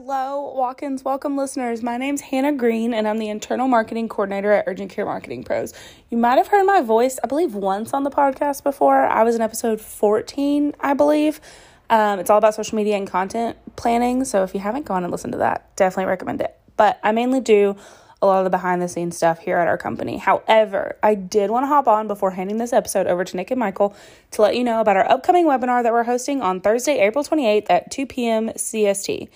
Hello, Walk-ins Welcome listeners. My name's Hannah Green, and I'm the internal marketing coordinator at Urgent Care Marketing Pros. You might have heard my voice, I believe, once on the podcast before. I was in episode 14, I believe. Um, it's all about social media and content planning. So if you haven't gone and listened to that, definitely recommend it. But I mainly do a lot of the behind the scenes stuff here at our company. However, I did want to hop on before handing this episode over to Nick and Michael to let you know about our upcoming webinar that we're hosting on Thursday, April 28th at 2 p.m. CST.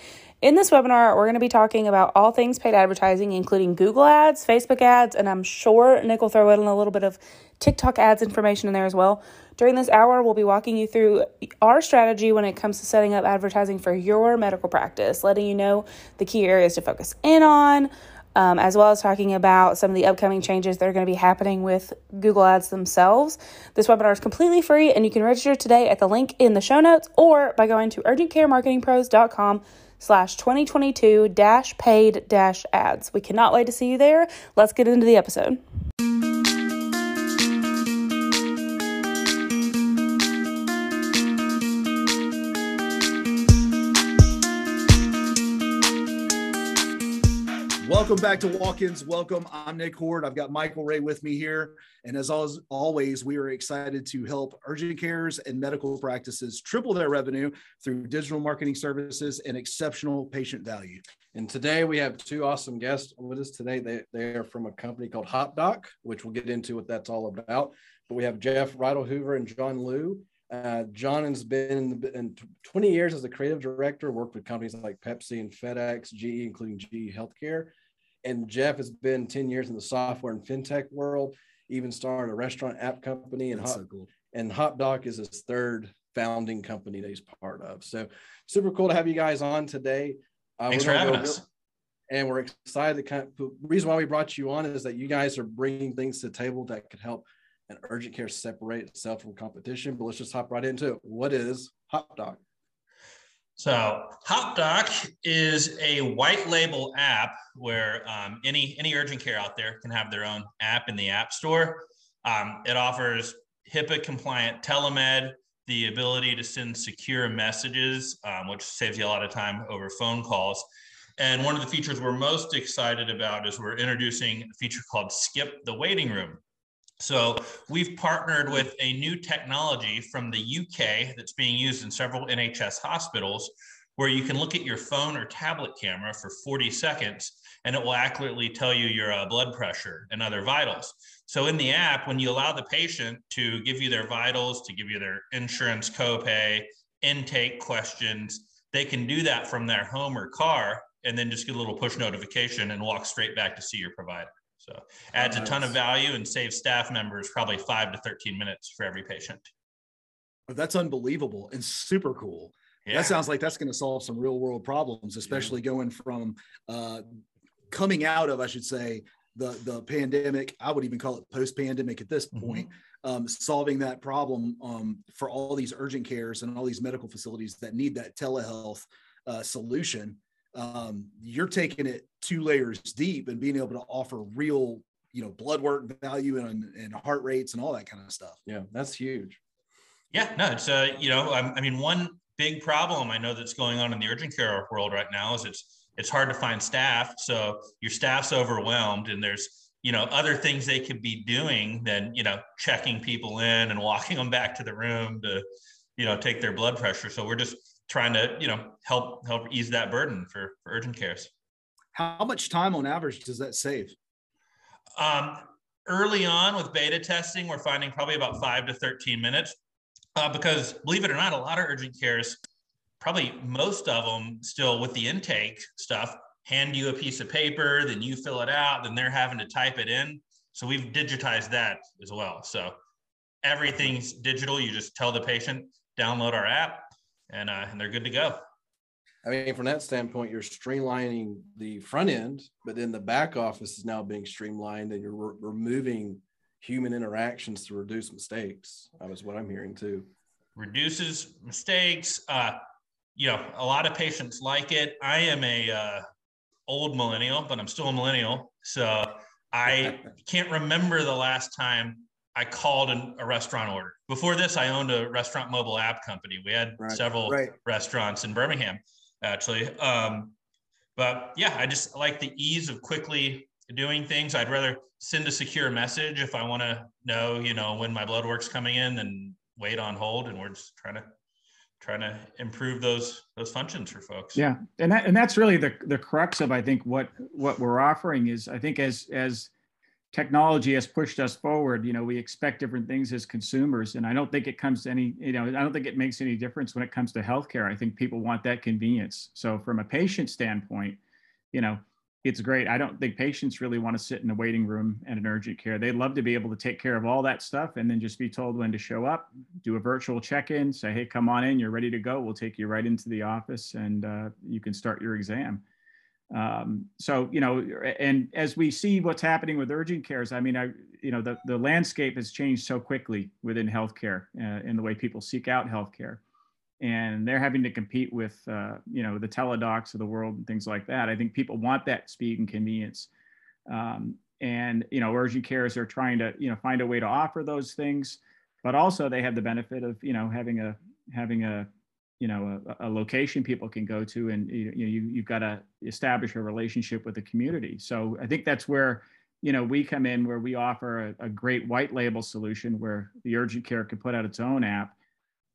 In this webinar, we're going to be talking about all things paid advertising, including Google ads, Facebook ads, and I'm sure Nick will throw in a little bit of TikTok ads information in there as well. During this hour, we'll be walking you through our strategy when it comes to setting up advertising for your medical practice, letting you know the key areas to focus in on, um, as well as talking about some of the upcoming changes that are going to be happening with Google Ads themselves. This webinar is completely free, and you can register today at the link in the show notes or by going to urgentcaremarketingpros.com slash 2022 dash paid dash ads. We cannot wait to see you there. Let's get into the episode. Welcome back to Walk-ins. Welcome. I'm Nick Horde. I've got Michael Ray with me here, and as always, we are excited to help urgent cares and medical practices triple their revenue through digital marketing services and exceptional patient value. And today we have two awesome guests with us today. They they are from a company called HopDoc, which we'll get into what that's all about. But we have Jeff Rydell Hoover and John Liu. Uh, John has been in, in 20 years as a creative director, worked with companies like Pepsi and FedEx, GE, including GE Healthcare and Jeff has been 10 years in the software and fintech world, even started a restaurant app company and Hot, so cool. and HopDoc is his third founding company that he's part of. So super cool to have you guys on today. Uh, Thanks for having us. And we're excited to kind of, the reason why we brought you on is that you guys are bringing things to the table that could help an urgent care separate itself from competition. But let's just hop right into it. What is HopDoc? So HopDoc is a white label app where um, any any urgent care out there can have their own app in the App Store. Um, it offers HIPAA compliant telemed, the ability to send secure messages, um, which saves you a lot of time over phone calls. And one of the features we're most excited about is we're introducing a feature called Skip the Waiting Room. So we've partnered with a new technology from the UK that's being used in several NHS hospitals where you can look at your phone or tablet camera for 40 seconds and it will accurately tell you your uh, blood pressure and other vitals. So in the app, when you allow the patient to give you their vitals, to give you their insurance copay, intake questions, they can do that from their home or car and then just get a little push notification and walk straight back to see your provider. So adds a ton of value and saves staff members probably five to 13 minutes for every patient. That's unbelievable and super cool. Yeah. That sounds like that's going to solve some real world problems, especially yeah. going from uh, coming out of, I should say, the the pandemic. I would even call it post pandemic at this mm-hmm. point. Um, solving that problem um, for all these urgent cares and all these medical facilities that need that telehealth uh, solution um, you're taking it two layers deep and being able to offer real, you know, blood work value and, and heart rates and all that kind of stuff. Yeah, that's huge. Yeah, no, it's uh, you know, I, I mean, one big problem I know that's going on in the urgent care world right now is it's it's hard to find staff. So your staff's overwhelmed, and there's you know other things they could be doing than you know checking people in and walking them back to the room to you know take their blood pressure. So we're just trying to you know help help ease that burden for, for urgent cares. How much time on average does that save? Um, early on with beta testing, we're finding probably about five to 13 minutes uh, because believe it or not, a lot of urgent cares, probably most of them still with the intake stuff, hand you a piece of paper, then you fill it out, then they're having to type it in. So we've digitized that as well. So everything's digital. You just tell the patient, download our app, and uh, and they're good to go. I mean, from that standpoint, you're streamlining the front end, but then the back office is now being streamlined, and you're re- removing human interactions to reduce mistakes. That was what I'm hearing too. Reduces mistakes. Uh, you know, a lot of patients like it. I am a uh, old millennial, but I'm still a millennial, so I can't remember the last time I called an, a restaurant order. Before this, I owned a restaurant mobile app company. We had right, several right. restaurants in Birmingham, actually. Um, but yeah, I just like the ease of quickly doing things. I'd rather send a secure message if I want to know, you know, when my blood work's coming in than wait on hold. And we're just trying to trying to improve those those functions for folks. Yeah, and that and that's really the the crux of I think what what we're offering is I think as as technology has pushed us forward, you know, we expect different things as consumers, and I don't think it comes to any, you know, I don't think it makes any difference when it comes to healthcare. I think people want that convenience. So from a patient standpoint, you know, it's great. I don't think patients really want to sit in a waiting room at an urgent care. They'd love to be able to take care of all that stuff and then just be told when to show up, do a virtual check-in, say, "Hey, come on in. You're ready to go. We'll take you right into the office, and uh, you can start your exam." Um, so you know, and as we see what's happening with urgent cares, I mean, I you know, the the landscape has changed so quickly within healthcare uh, in the way people seek out healthcare. And they're having to compete with uh, you know the Teladocs of the world and things like that. I think people want that speed and convenience. Um, and you know urgent cares are trying to you know find a way to offer those things but also they have the benefit of you know having a having a you know a, a location people can go to and you, know you, you've got to establish a relationship with the community. So i think that's where you know we come in where we offer a, a great white label solution where the urgent care can put out its own app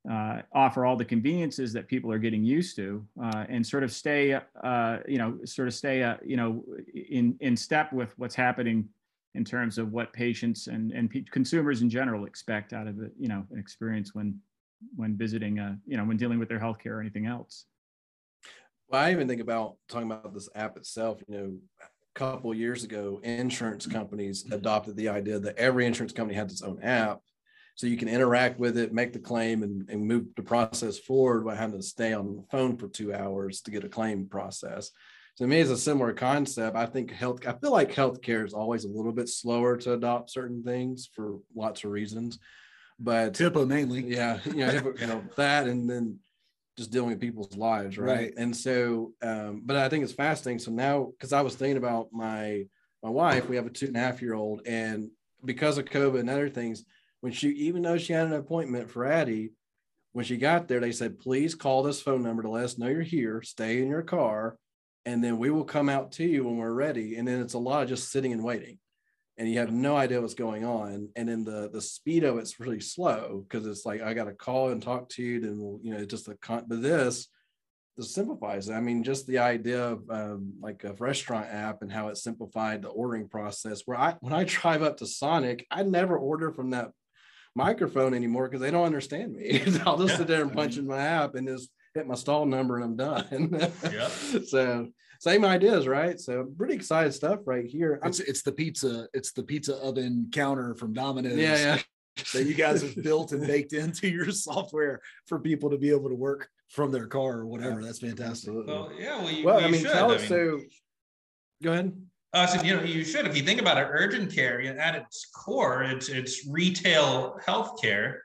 uh, offer all the conveniences that people are getting used to uh, and sort of stay uh, you know sort of stay uh, you know in in step with what's happening in terms of what patients and and consumers in general expect out of it you know an experience when when visiting uh you know when dealing with their healthcare or anything else well i even think about talking about this app itself you know a couple years ago insurance companies adopted the idea that every insurance company has its own app so you can interact with it, make the claim, and, and move the process forward without having to stay on the phone for two hours to get a claim process. To me, it's a similar concept. I think health. I feel like healthcare is always a little bit slower to adopt certain things for lots of reasons. But HIPAA mainly, yeah, you know, you know that, and then just dealing with people's lives, right? right. And so, um, but I think it's fascinating. So now, because I was thinking about my my wife, we have a two and a half year old, and because of COVID and other things, when she, even though she had an appointment for Addie, when she got there, they said, please call this phone number to let us know you're here, stay in your car, and then we will come out to you when we're ready. And then it's a lot of just sitting and waiting. And you have no idea what's going on. And then the the speed of it's really slow because it's like I got to call and talk to you, and you know, just the con but this this simplifies it. I mean, just the idea of um, like a restaurant app and how it simplified the ordering process. Where I when I drive up to Sonic, I never order from that microphone anymore because they don't understand me. I'll just yeah. sit there and punch in my app and just hit my stall number and I'm done. yeah. So same ideas, right? So pretty excited stuff right here. It's it's the pizza, it's the pizza oven counter from Domino's. Yeah, yeah. that you guys have built and baked into your software for people to be able to work from their car or whatever. That's fantastic. Well, yeah, well, you, well well, I mean, should. tell I us mean, so. Go ahead. Uh, so you know you should if you think about it, urgent care you know, at its core, it's it's retail healthcare,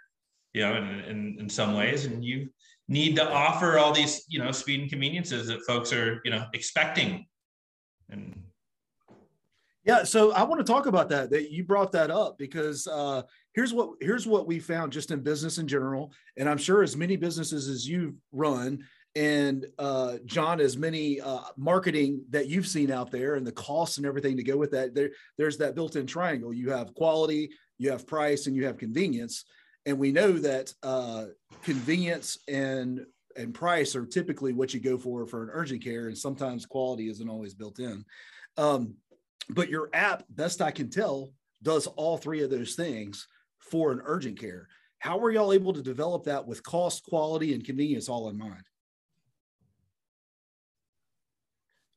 you know, in, in in some ways, and you need to offer all these you know speed and conveniences that folks are you know expecting, and yeah, so I want to talk about that. That you brought that up because uh, here's what here's what we found just in business in general, and I'm sure as many businesses as you've run, and uh, John, as many uh, marketing that you've seen out there and the costs and everything to go with that, there, there's that built-in triangle. You have quality, you have price, and you have convenience. And we know that uh, convenience and and price are typically what you go for for an urgent care, and sometimes quality isn't always built in. Um, but your app, best I can tell, does all three of those things for an urgent care. How were y'all able to develop that with cost, quality, and convenience all in mind?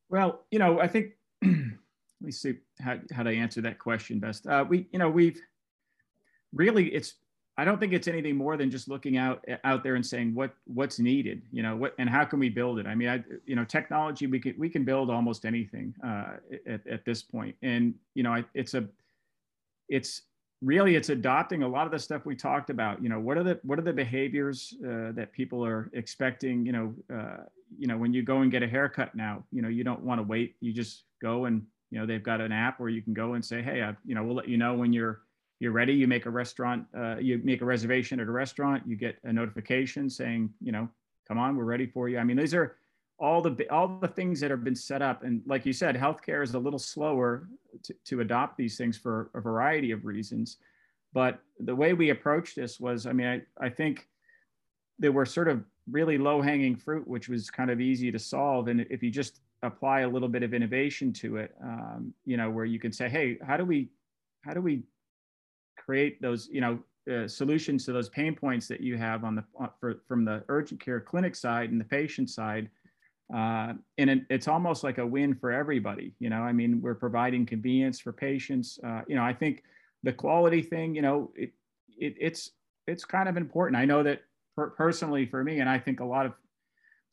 Well, you know, I think let me see how how to answer that question best. Uh, we, you know, we've really it's I don't think it's anything more than just looking out out there and saying what what's needed, you know, what and how can we build it. I mean, I you know, technology we can we can build almost anything uh, at at this point. point, and you know, I, it's a it's really it's adopting a lot of the stuff we talked about you know what are the what are the behaviors uh, that people are expecting you know uh, you know when you go and get a haircut now you know you don't want to wait you just go and you know they've got an app where you can go and say hey I, you know we'll let you know when you're you're ready you make a restaurant uh, you make a reservation at a restaurant you get a notification saying you know come on we're ready for you. I mean these are all the all the things that have been set up. And like you said healthcare is a little slower to, to adopt these things for a variety of reasons. But the way we approached this was i mean i, I think there were sort of really low hanging fruit which was kind of easy to solve. And if you just apply a little bit of innovation to it um, you know where you can say hey how do we how do we create those you know uh, solutions to those pain points that you have on the for, from the urgent care clinic side and the patient side uh, and it, it's almost like a win for everybody you know? I mean we're providing convenience for patients uh, you know i think the quality thing you know it, it it's it's kind of important. I know that per- personally for me and i think a lot of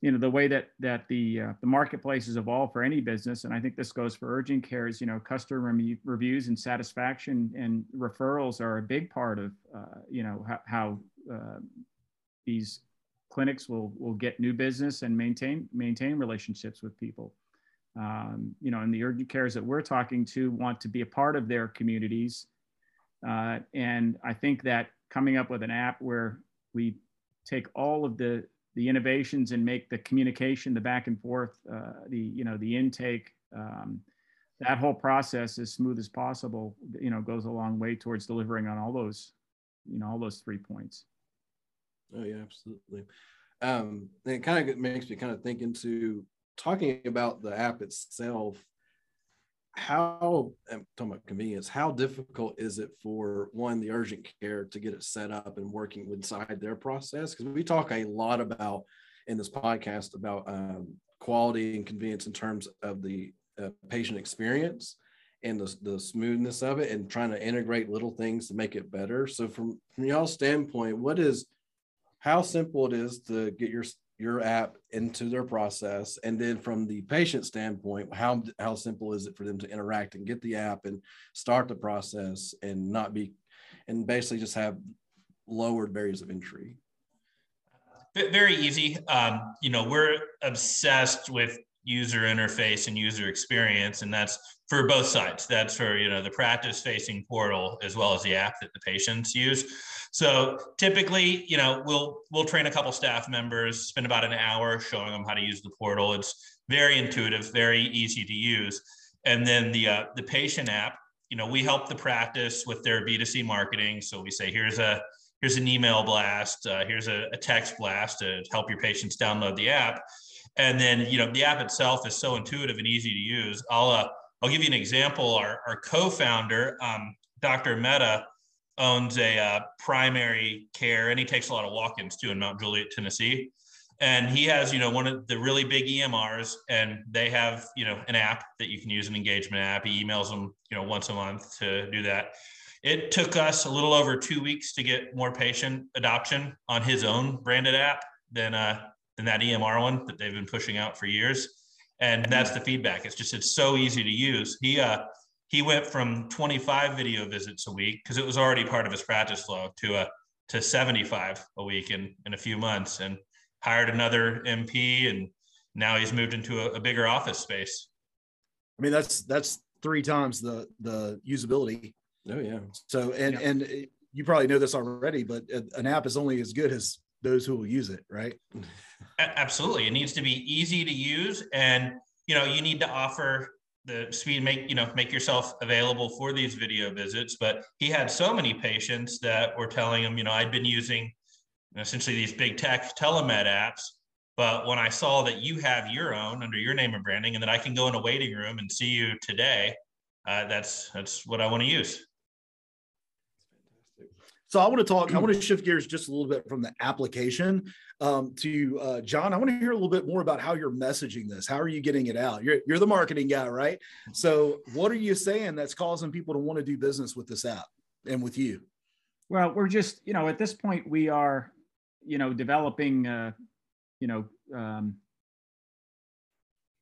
you know the way that that the uh, the marketplace has evolved for any business and i think this goes for urgent care is you know customer re- reviews and satisfaction and referrals are a big part of uh, you know how, how uh, these clinics will will get new business and maintain maintain relationships with people. Um, you know, and the urgent cares that we're talking to want to be a part of their communities. Uh, and I think that coming up with an app where we take all of the the innovations and make the communication, the back and forth, uh, the you know the intake, um, that whole process as smooth as possible, you know, goes a long way towards delivering on all those, you know, all those three points. Oh yeah, absolutely. Um, and it kind of makes me kind of think into talking about the app itself. How I'm talking about convenience. How difficult is it for one the urgent care to get it set up and working inside their process? Because we talk a lot about in this podcast about um, quality and convenience in terms of the uh, patient experience and the, the smoothness of it and trying to integrate little things to make it better. So from, from y'all's standpoint, what is how simple it is to get your your app into their process. And then from the patient standpoint how how simple is it for them to interact and get the app and start the process and not be and basically just have lowered barriers of entry? Very easy. Um, you know we're obsessed with user interface and user experience and that's for both sides that's for you know the practice facing portal as well as the app that the patients use so typically, you know, we'll we'll train a couple staff members, spend about an hour showing them how to use the portal. It's very intuitive, very easy to use. And then the uh, the patient app, you know, we help the practice with their B2C marketing. So we say, here's a here's an email blast, uh, here's a, a text blast to help your patients download the app. And then, you know, the app itself is so intuitive and easy to use. I'll uh, I'll give you an example. Our, our co-founder, um, Dr. Mehta, owns a uh, primary care and he takes a lot of walk-ins too in Mount Juliet, Tennessee. And he has, you know, one of the really big EMRs and they have, you know, an app that you can use an engagement app. He emails them, you know, once a month to do that. It took us a little over two weeks to get more patient adoption on his own branded app than uh, than that EMR one that they've been pushing out for years. And that's the feedback. It's just it's so easy to use. He uh he went from 25 video visits a week because it was already part of his practice flow to a to 75 a week in in a few months and hired another NP and now he's moved into a, a bigger office space. I mean that's that's three times the the usability. Oh yeah. So and yeah. and uh, you probably know this already, but uh, an app is only as good as those who will use it, right? Absolutely. It needs to be easy to use and you know, you need to offer the speed make you know make yourself available for these video visits but he had so many patients that were telling him you know i'd been using essentially these big tech telemed apps but when i saw that you have your own under your name and branding and that i can go in a waiting room and see you today uh, that's that's what i want to use so I want to talk, I want to shift gears just a little bit from the application um, to uh, John. I want to hear a little bit more about how you're messaging this. How are you getting it out? You're, you're the marketing guy, right? So what are you saying that's causing people to want to do business with this app and with you? Well, we're just, you know, at this point we are, you know, developing, uh, you know, um,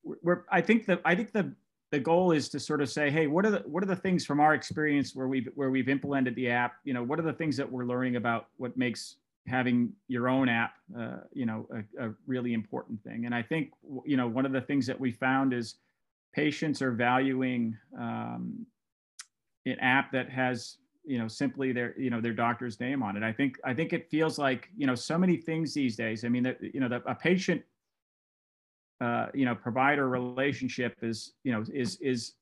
we're, I think that, I think the, the goal is to sort of say, hey, what are the what are the things from our experience where we've where we've implemented the app? You know, what are the things that we're learning about what makes having your own app, uh, you know, a, a, really important thing. And I think you know one of the things that we found is patients are valuing um, an app that has you know simply their you know their doctor's name on it. I think I think it feels like you know so many things these days. I mean, that you know, the, a patient uh, you know provider relationship is you know is is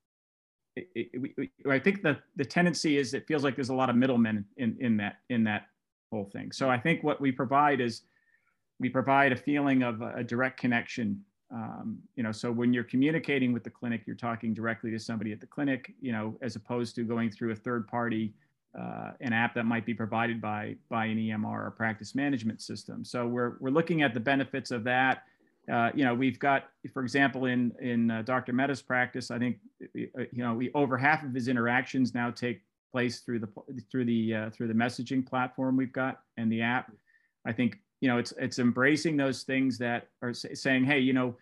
it, it, I think the the tendency is it feels like there's a lot of middlemen in in that in that whole thing. So I think what we provide is we provide a feeling of a, a direct connection. Um, you know, so when you're communicating with the clinic, you're talking directly to somebody at the clinic. You know, as opposed to going through a third party, uh, an app that might be provided by by an EMR or practice management system. So we're we're looking at the benefits of that. Uh, you know, we've got, for example, in in uh, Dr. Mehta's practice, I think, uh, you know, we over half of his interactions now take place through the through the uh, through the messaging platform we've got and the app. I think you know it's it's embracing those things that are saying, hey, you know,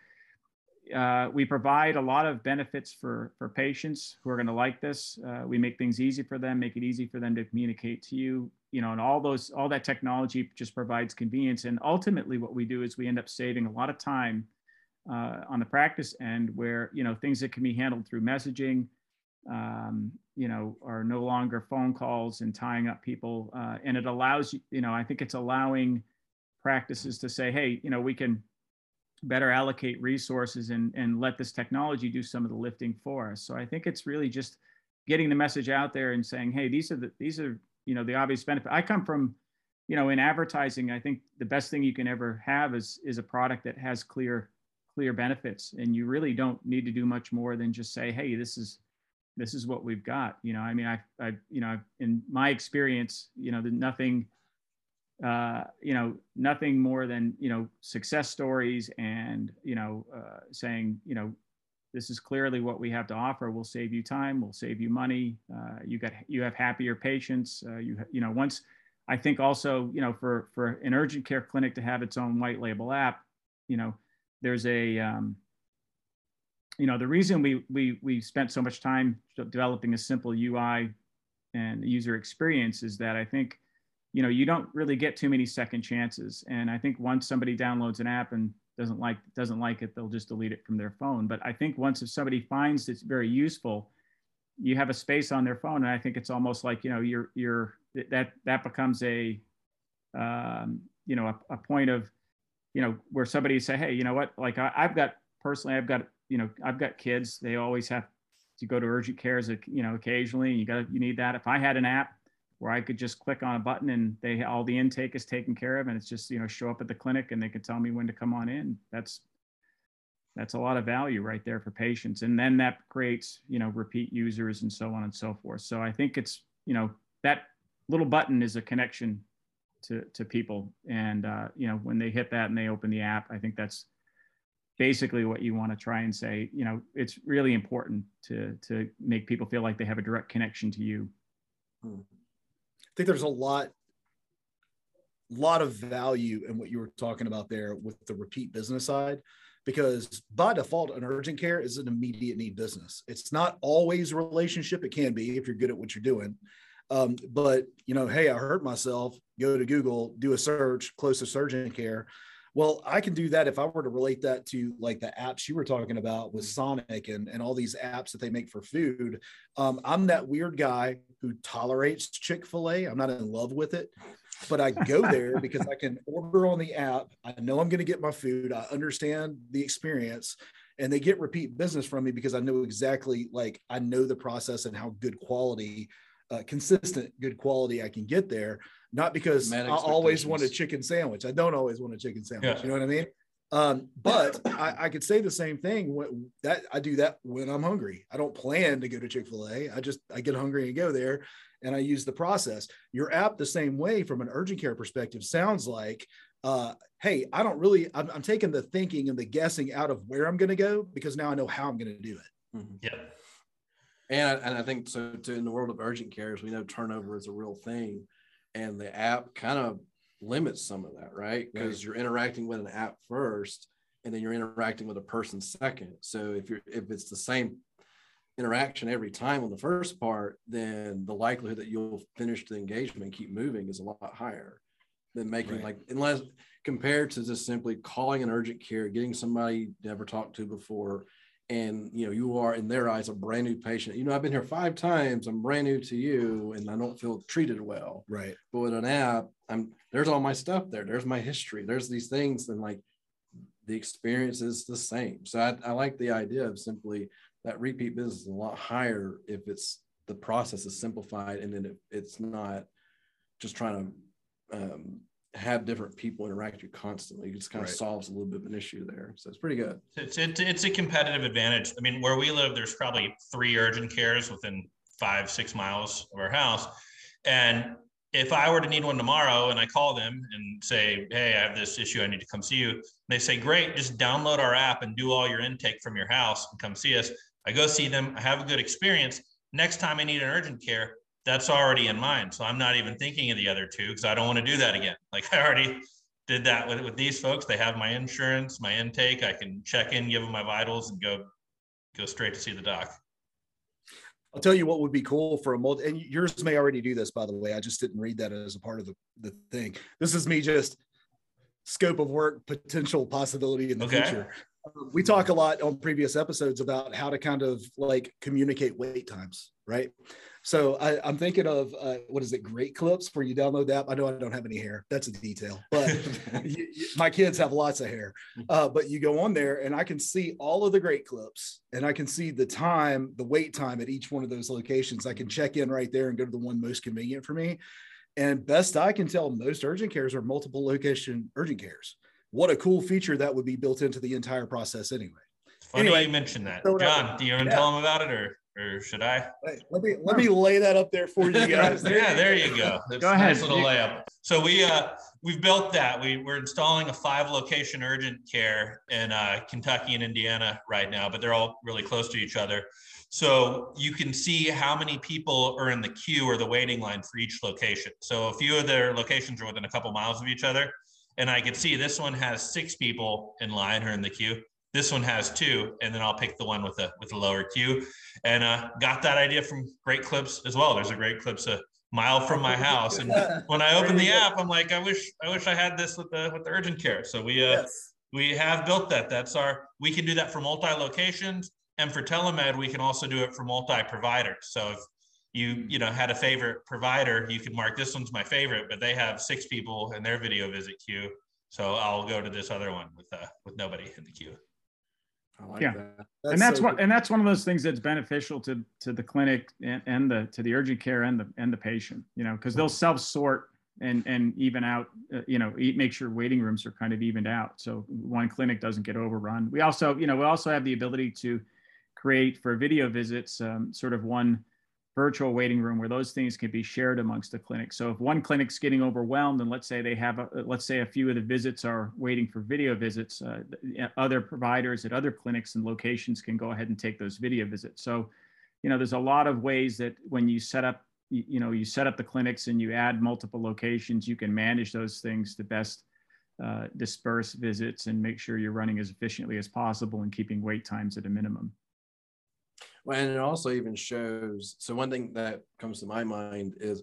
uh, we provide a lot of benefits for for patients who are going to like this. Uh, we make things easy for them, make it easy for them to communicate to you. You know, and all those all that technology just provides convenience. And ultimately, what we do is we end up saving a lot of time uh, on the practice end, where you know things that can be handled through messaging um, you know, are no longer phone calls and tying up people. Uh, and it allows, you, you know, I think it's allowing practices to say, hey, you know, we can better allocate resources and, and let this technology do some of the lifting for us. So I think it's really just getting the message out there and saying, hey, these are the, these are, you know, the obvious benefit. I come from, you know, in advertising, I think the best thing you can ever have is, is a product that has clear, clear benefits. And you really don't need to do much more than just say, hey, this is, this is what we've got. You know, I mean, I, I, you know, in my experience, you know, nothing, uh, you know, nothing more than you know success stories and you know uh, saying, you know, this is clearly what we have to offer. We'll save you time. We'll save you money. Uh, you got you have happier patients. Uh, you you know once. I think also you know for for an urgent care clinic to have its own white label app, you know, there's a um, you know, the reason we we we spent so much time developing a simple UI and user experience is that I think, you know, you don't really get too many second chances. And I think once somebody downloads an app and doesn't like doesn't like it, they'll just delete it from their phone. But I think once if somebody finds it's very useful, you have a space on their phone, and I think it's almost like you know you're you're that that becomes a um, you know a, a point of you know where somebody say, hey, you know what, like I, I've got personally, I've got you know, I've got kids. They always have to go to urgent care as a, you know, occasionally. You got you need that. If I had an app where I could just click on a button and they all the intake is taken care of, and it's just you know show up at the clinic and they can tell me when to come on in. That's that's a lot of value right there for patients, and then that creates you know repeat users and so on and so forth. So I think it's you know that little button is a connection to to people, and uh, you know when they hit that and they open the app, I think that's basically what you want to try and say you know it's really important to to make people feel like they have a direct connection to you hmm. Think there's a lot lot of value in what you were talking about there with the repeat business side because by default an urgent care is an immediate need business. It's not always a relationship. It can be if you're good at what you're doing. Um, but you know hey i hurt myself. Go to google do a search closest urgent care. Well, I can do that if I were to relate that to like the apps you were talking about with Sonic and, and all these apps that they make for food. Um, I'm that weird guy who tolerates Chick fil A. I'm not in love with it, but I go there because I can order on the app. I know I'm going to get my food. I understand the experience and they get repeat business from me because I know exactly like I know the process and how good quality, uh, consistent good quality I can get there not because I always want a chicken sandwich. I don't always want a chicken sandwich. Yeah. You know what I mean? Um, but I, I, could say the same thing. When, that I do that when I'm hungry. I don't plan to go to Chick Fil A. I just I get hungry and go there, and I use the process. Your app the same way from an urgent care perspective sounds like, uh, hey, I don't really. I'm, I'm taking the thinking and the guessing out of where I'm going to go because now I know how I'm going to do it. Mm-hmm. Yeah. And, and I think so too in the world of urgent cares, we know turnover is a real thing and the app kind of limits some of that, right? Because right. you're interacting with an app first, and then you're interacting with a person second. So if you're if it's the same interaction every time on the first part, then the likelihood that you'll finish the engagement and keep moving is a lot higher than making right. like unless compared to just simply calling an urgent care, getting somebody never talked to before, and you know you are in their eyes a brand new patient you know i've been here five times i'm brand new to you and i don't feel treated well right but with an app i'm there's all my stuff there there's my history there's these things and like the experience is the same. So I, I like the idea of simply that repeat business is a lot higher if it's the process is simplified and then it, it's not just trying to um, have different people interact with you constantly. It just kind of solves a little bit of an issue there. So it's pretty good. It's, it's, it's a competitive advantage. I mean, where we live, there's probably three urgent cares within five, six miles of our house. And if I were to need one tomorrow and I call them and say, Hey, I have this issue, I need to come see you. They say, Great, just download our app and do all your intake from your house and come see us. I go see them, I have a good experience. Next time I need an urgent care, that's already in mind. So I'm not even thinking of the other two because I don't want to do that again. Like I already did that with, with these folks. They have my insurance, my intake. I can check in, give them my vitals, and go go straight to see the doc. I'll tell you what would be cool for a multi, and yours may already do this, by the way. I just didn't read that as a part of the, the thing. This is me just scope of work, potential possibility in the okay. future. Um, we talk a lot on previous episodes about how to kind of like communicate wait times, right? So I, am thinking of uh, what is it, Great Clips, where you download the app. I know I don't have any hair. That's a detail, but you, you, my kids have lots of hair. Uh, but you go on there, and I can see all of the Great Clips, and I can see the time, the wait time at each one of those locations. I can check in right there and go to the one most convenient for me. And best I can tell, most urgent cares are multiple location urgent cares. What a cool feature that would be built into the entire process anyway. Funny anyway, you mentioned that. John, do you want to yeah. tell them about it or? Or should I? Let me let me lay that up there for you guys. yeah, there you go. That's go ahead. Nice little layup. So we uh we've built that. We we're installing a five location urgent care in uh, Kentucky and Indiana right now, but they're all really close to each other. So you can see how many people are in the queue or the waiting line for each location. So a few of their locations are within a couple miles of each other. And I can see this one has six people in line or in the queue. This one has two, and then I'll pick the one with a with a lower queue. And uh, got that idea from Great Clips as well. There's a Great Clips a mile from my house, and when I open the app, I'm like, I wish I wish I had this with the with the urgent care. So we uh, yes. we have built that. That's our we can do that for multi locations, and for telemed, we can also do it for multi providers. So if you you know had a favorite provider, you could mark this one's my favorite, but they have six people in their video visit queue. So I'll go to this other one with uh, with nobody in the queue. Like yeah. That. That's and that's so what good. and that's one of those things that's beneficial to to the clinic and, and the to the urgent care and the and the patient, you know, because they'll self sort and and even out, uh, you know, make sure waiting rooms are kind of evened out, so one clinic doesn't get overrun. We also, you know, we also have the ability to create for video visits um, sort of one virtual waiting room where those things can be shared amongst the clinics. So if one clinic's getting overwhelmed, and let's say they have, a, let's say a few of the visits are waiting for video visits, uh, other providers at other clinics and locations can go ahead and take those video visits. So, you know, there's a lot of ways that when you set up, you, you know, you set up the clinics and you add multiple locations, you can manage those things to best uh, disperse visits and make sure you're running as efficiently as possible and keeping wait times at a minimum. And it also even shows. So one thing that comes to my mind is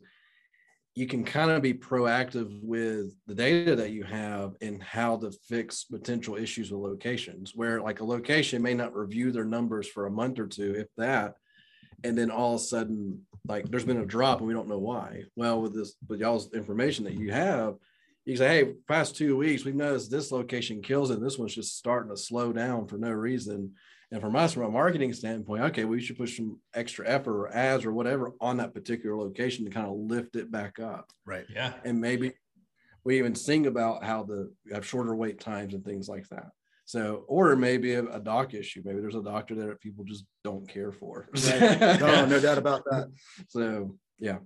you can kind of be proactive with the data that you have and how to fix potential issues with locations where like a location may not review their numbers for a month or two if that and then all of a sudden like there's been a drop and we don't know why well with this with y'all's information that you have you can say hey past two weeks we've noticed this location kills and this one's just starting to slow down for no reason and from us, from a marketing standpoint, okay, we should put some extra effort or ads or whatever on that particular location to kind of lift it back up. Right. Yeah. And maybe we even sing about how the have shorter wait times and things like that. So, or maybe a, a doc issue. Maybe there's a doctor there that people just don't care for. Right. no, no doubt about that. So, yeah.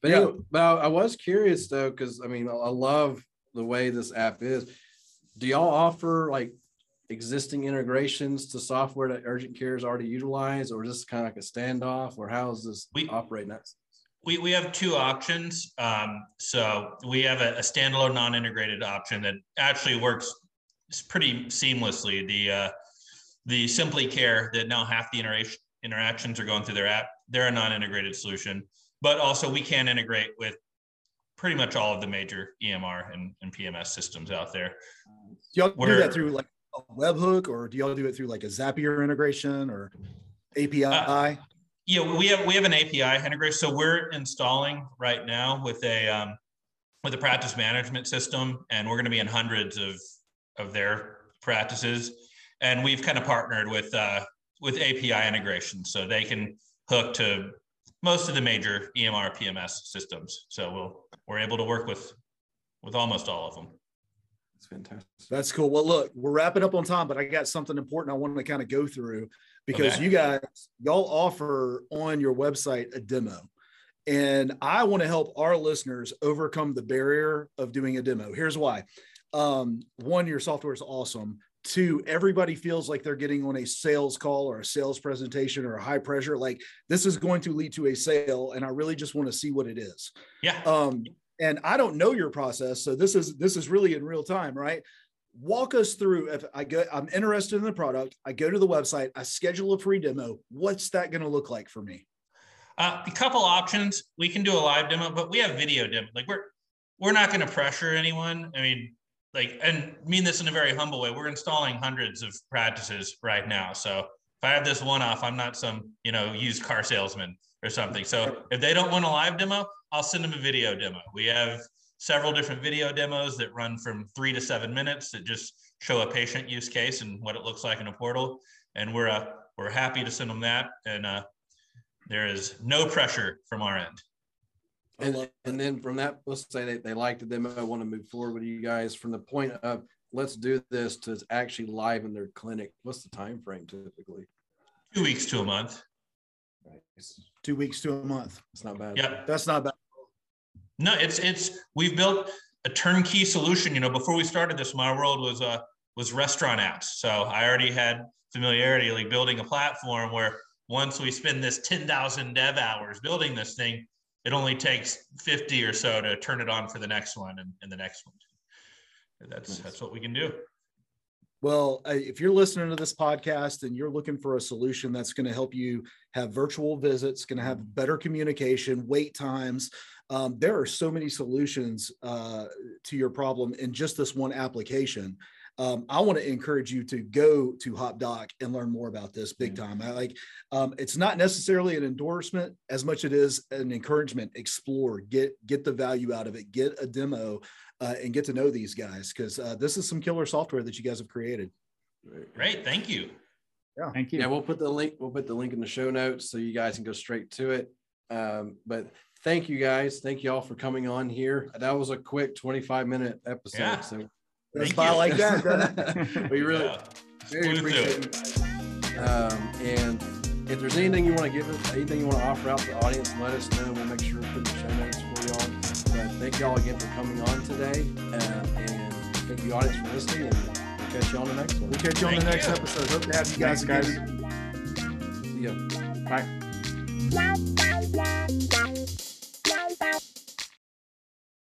But yeah, anyway, but I was curious though, because I mean, I love the way this app is. Do y'all offer like existing integrations to software that urgent care is already utilized, or is this kind of like a standoff, or how is this we, operating? We, we have two options. Um, so we have a, a standalone non-integrated option that actually works pretty seamlessly. The uh, the Simply Care that now half the interaction interactions are going through their app. They're a non-integrated solution, but also we can integrate with pretty much all of the major EMR and, and PMS systems out there. Do Y'all do that through like a webhook or do y'all do it through like a Zapier integration or API? Uh, yeah, we have we have an API integration. So we're installing right now with a um, with a practice management system, and we're going to be in hundreds of of their practices, and we've kind of partnered with uh, with API integration, so they can hook to most of the major EMR PMS systems. So we'll we're able to work with with almost all of them. That's fantastic. That's cool. Well, look, we're wrapping up on time, but I got something important I want to kind of go through because Okay. you guys, y'all offer on your website a demo. And I want to help our listeners overcome the barrier of doing a demo. Here's why. Um, one, your software is awesome. Two, everybody feels like they're getting on a sales call or a sales presentation or a high pressure. Like this is going to lead to a sale. And I really just want to see what it is Yeah. um and i don't know your process so this is this is really in real time right walk us through if i go i'm interested in the product i go to the website i schedule a free demo what's that going to look like for me Uh, a couple options. We can do a live demo, but we have video demo. Like we're we're not going to pressure anyone. I mean, like, and mean this in a very humble way. We're installing hundreds of practices right now. So if I have this one off, I'm not some you know used car salesman or something. So if they don't want a live demo, I'll send them a video demo. We have several different video demos that run from three to seven minutes that just show a patient use case and what it looks like in a portal. And we're uh, we're happy to send them that. And uh, there is no pressure from our end. I And, love and then from that, let's say they, they like the demo, want to move forward with you guys from the point of let's do this to actually live in their clinic. What's the time frame typically? Two weeks to a month. It's, two weeks to a month it's not bad. Yeah, that's not bad No, it's it's we've built a turnkey solution. You know, before we started this, my world was uh was restaurant apps. So I already had familiarity like building a platform where once we spend this 10,000 dev hours building this thing, it only takes 50 or so to turn it on for the next one and, and the next one. That's Nice. that's what we can do. Well, if you're listening to this podcast and you're looking for a solution that's going to help you have virtual visits, going to have better communication, wait times, um, there are so many solutions uh, to your problem in just this one application. Um, I want to encourage you to go to HopDoc and learn more about this big time. I like um, it's not necessarily an endorsement as much as it is an encouragement. Explore, get get the value out of it, get a demo, uh, and get to know these guys because uh, this is some killer software that you guys have created. Great, thank you. Yeah, thank you. Yeah, we'll put the link. We'll put the link in the show notes so you guys can go straight to it. Um, but thank you guys. Thank you all for coming on here. That was a quick 25 minute episode. Yeah. So That's Thank by you. like that. doesn't it? we really Yeah. very appreciate it. Um, and if there's anything you want to give us, anything you want to offer out to the audience, let us know. We'll make sure to put the show notes for y'all. But thank y'all again for coming on today. Uh, and thank you, audience, for listening. And we'll catch you on the next one. We'll catch you on the next you. episode. Hope to have you guys Thanks, again. guys. See ya. Bye.